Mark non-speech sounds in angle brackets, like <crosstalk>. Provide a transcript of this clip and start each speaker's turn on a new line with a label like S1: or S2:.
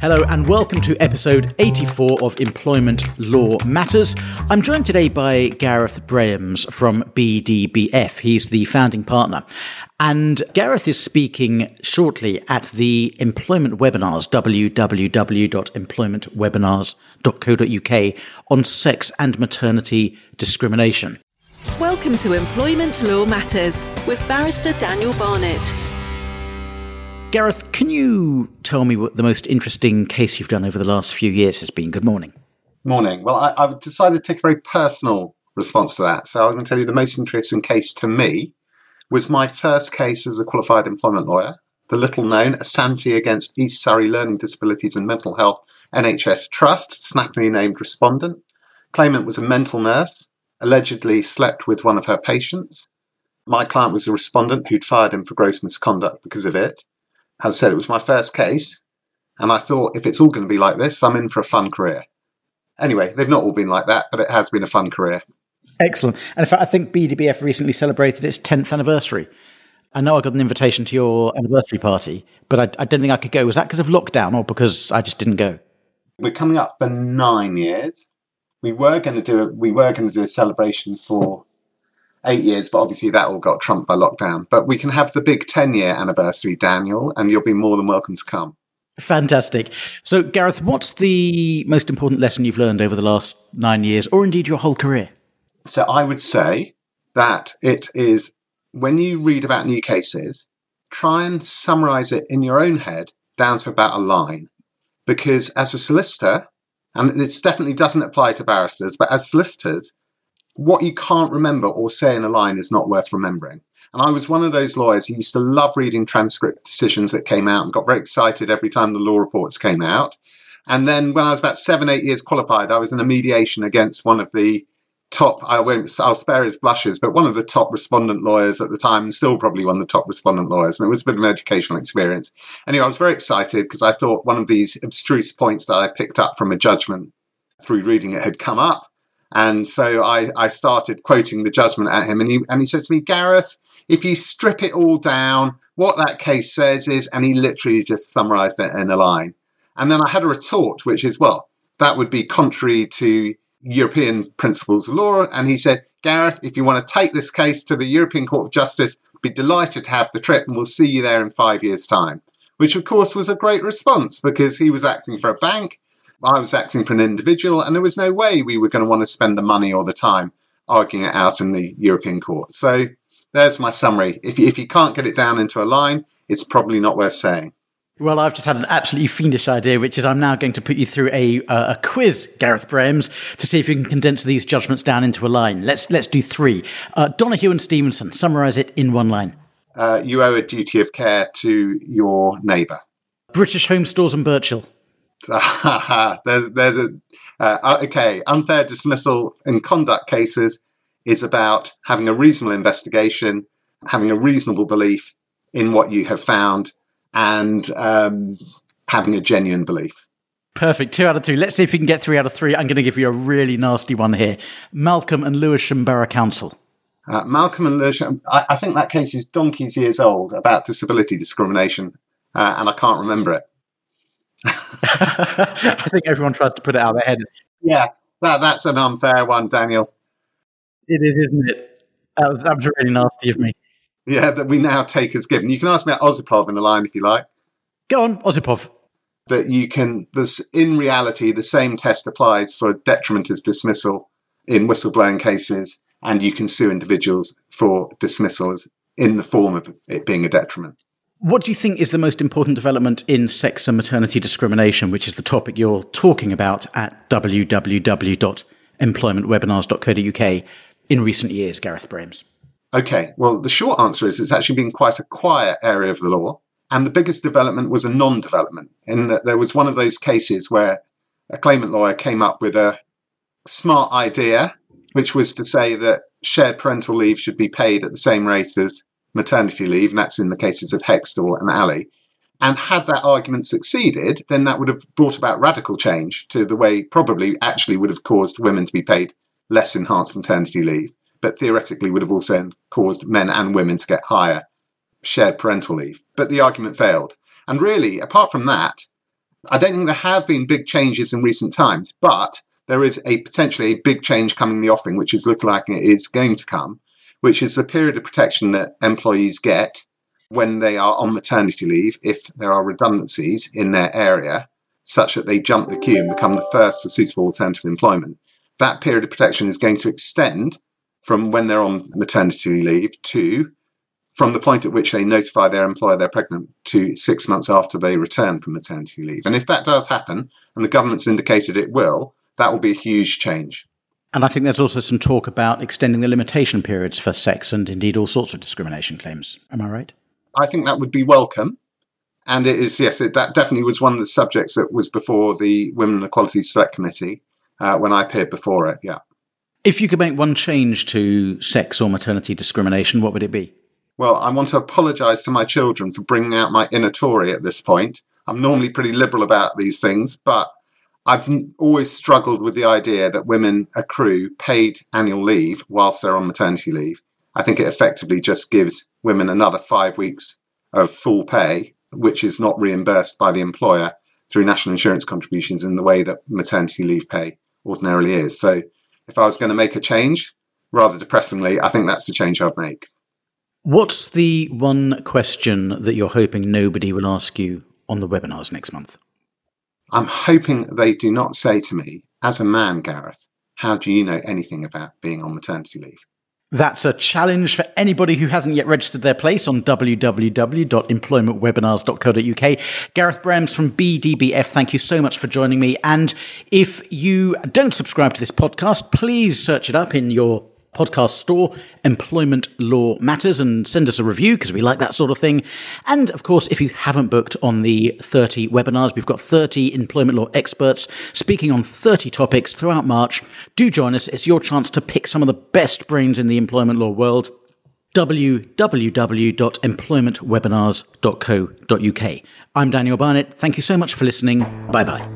S1: Hello and welcome to episode 84 of Employment Law Matters. I'm joined today by Gareth Brahams from BDBF. He's the founding partner. And Gareth is speaking shortly at the employment webinars, www.employmentwebinars.co.uk, on sex and maternity discrimination.
S2: Welcome to Employment Law Matters with Barrister Daniel Barnett.
S1: Gareth, can you tell me what the most interesting case you've done over the last few years has been? Good morning.
S3: Morning. Well, I, have decided to take a very personal response to that. So I'm going to tell you the most interesting case to me was my first case as a qualified employment lawyer, the little known Asante against East Surrey Learning Disabilities and Mental Health NHS Trust, snappily named respondent. Claimant was a mental nurse, allegedly slept with one of her patients. My client was a respondent who'd fired him for gross misconduct because of it. As I said, it was my first case, and I thought if it's all going to be like this, I'm in for a fun career. Anyway, they've not all been like that, but it has been a fun career.
S1: Excellent. And in fact, I think BDBF recently celebrated its 10th anniversary. I know I got an invitation to your anniversary party, but I, I didn't think I could go. Was that because of lockdown or because I just didn't go?
S3: We're coming up for nine years. We were going to do a, we were going to do a celebration for eight years, but obviously that all got trumped by lockdown. But we can have the big 10 year anniversary, Daniel, and you'll be more than welcome to come.
S1: Fantastic. So, Gareth, what's the most important lesson you've learned over the last nine years, or indeed your whole career?
S3: So, I would say that it is when you read about new cases, try and summarize it in your own head down to about a line. Because as a solicitor, and this definitely doesn't apply to barristers, but as solicitors, what you can't remember or say in a line is not worth remembering. And I was one of those lawyers who used to love reading transcript decisions that came out and got very excited every time the law reports came out. And then when I was about seven, eight years qualified, I was in a mediation against one of the top, I won't, I'll spare his blushes, but one of the top respondent lawyers at the time, still probably one of the top respondent lawyers. And it was a bit of an educational experience. Anyway, I was very excited because I thought one of these abstruse points that I picked up from a judgment through reading it had come up. And so I, I started quoting the judgment at him, and he, and he said to me, Gareth, if you strip it all down, what that case says is, and he literally just summarized it in a line. And then I had a retort, which is, well, that would be contrary to European principles of law. And he said, Gareth, if you want to take this case to the European Court of Justice, be delighted to have the trip, and we'll see you there in five years' time. Which, of course, was a great response because he was acting for a bank I was acting for an individual, and there was no way we were going to want to spend the money or the time arguing it out in the European court. So there's my summary. If you, if you can't get it down into a line, it's probably not worth saying.
S1: Well, I've just had an absolutely fiendish idea, which is I'm now going to put you through a uh, a quiz, Gareth Brahams, to see if you can condense these judgments down into a line. Let's let's do three. Uh, Donoghue and Stevenson, summarise it in one line.
S3: Uh, you owe a duty of care to your neighbour.
S1: British Home Stores and Birchall. <laughs>
S3: there's there's a uh, uh, okay unfair dismissal in conduct cases is about having a reasonable investigation, having a reasonable belief in what you have found, and um, having a genuine belief.
S1: Perfect. Two out of two. Let's see if we can get three out of three. I'm going to give you a really nasty one here. Malcolm and Lewisham Borough Council.
S3: Uh, Malcolm and Lewisham. I, I, think that case is donkey's years old about disability discrimination, uh, and I can't remember it. <laughs>
S1: I think everyone tries to put it out of their head.
S3: Yeah, that, that's an unfair one, Daniel.
S1: It is, isn't it? That was, that was really nasty of me.
S3: Yeah, that we now take as given. You can ask me about Osipov in the line if you like.
S1: Go on, Osipov.
S3: That you can, this, in reality, the same test applies for detriment as dismissal in whistleblowing cases, and you can sue individuals for dismissals in the form of it being a detriment.
S1: What do you think is the most important development in sex and maternity discrimination, which is the topic you're talking about at www.employmentwebinars.co.uk in recent years, Gareth Brahams?
S3: Okay, well, the short answer is it's actually been quite a quiet area of the law. And the biggest development was a non development, in that there was one of those cases where a claimant lawyer came up with a smart idea, which was to say that shared parental leave should be paid at the same rate as maternity leave, and that's in the cases of Hextall and Ali. And had that argument succeeded, then that would have brought about radical change to the way probably actually would have caused women to be paid less enhanced maternity leave, but theoretically would have also caused men and women to get higher shared parental leave. But the argument failed. And really, apart from that, I don't think there have been big changes in recent times, but there is a potentially a big change coming in the offing, which is looking like it is going to come, which is the period of protection that employees get when they are on maternity leave if there are redundancies in their area, such that they jump the queue and become the first for suitable alternative employment. That period of protection is going to extend from when they're on maternity leave to from the point at which they notify their employer they're pregnant to six months after they return from maternity leave. And if that does happen, and the government's indicated it will, that will be a huge change.
S1: And I think there's also some talk about extending the limitation periods for sex and indeed all sorts of discrimination claims. Am I right?
S3: I think that would be welcome. And it is, yes, it, that definitely was one of the subjects that was before the Women and Equality Select Committee uh, when I appeared before it, yeah.
S1: If you could make one change to sex or maternity discrimination, what would it be?
S3: Well, I want to apologise to my children for bringing out my inner Tory at this point. I'm normally pretty liberal about these things, but I've always struggled with the idea that women accrue paid annual leave whilst they're on maternity leave. I think it effectively just gives women another five weeks of full pay, which is not reimbursed by the employer through national insurance contributions in the way that maternity leave pay ordinarily is. So if I was going to make a change, rather depressingly, I think that's the change I'd make.
S1: What's the one question that you're hoping nobody will ask you on the webinars next month?
S3: I'm hoping they do not say to me, as a man, Gareth, how do you know anything about being on maternity leave?
S1: That's a challenge for anybody who hasn't yet registered their place on www.employmentwebinars.co.uk. Gareth Brahams from BDBF, thank you so much for joining me. And if you don't subscribe to this podcast, please search it up in your podcast store, Employment Law Matters, and send us a review because we like that sort of thing. And of course, if you haven't booked on the 30 webinars, we've got 30 employment law experts speaking on 30 topics throughout March. Do join us. It's your chance to pick some of the best brains in the employment law world www.employmentwebinars.co.uk. I'm Daniel Barnett. Thank you so much for listening. Bye bye.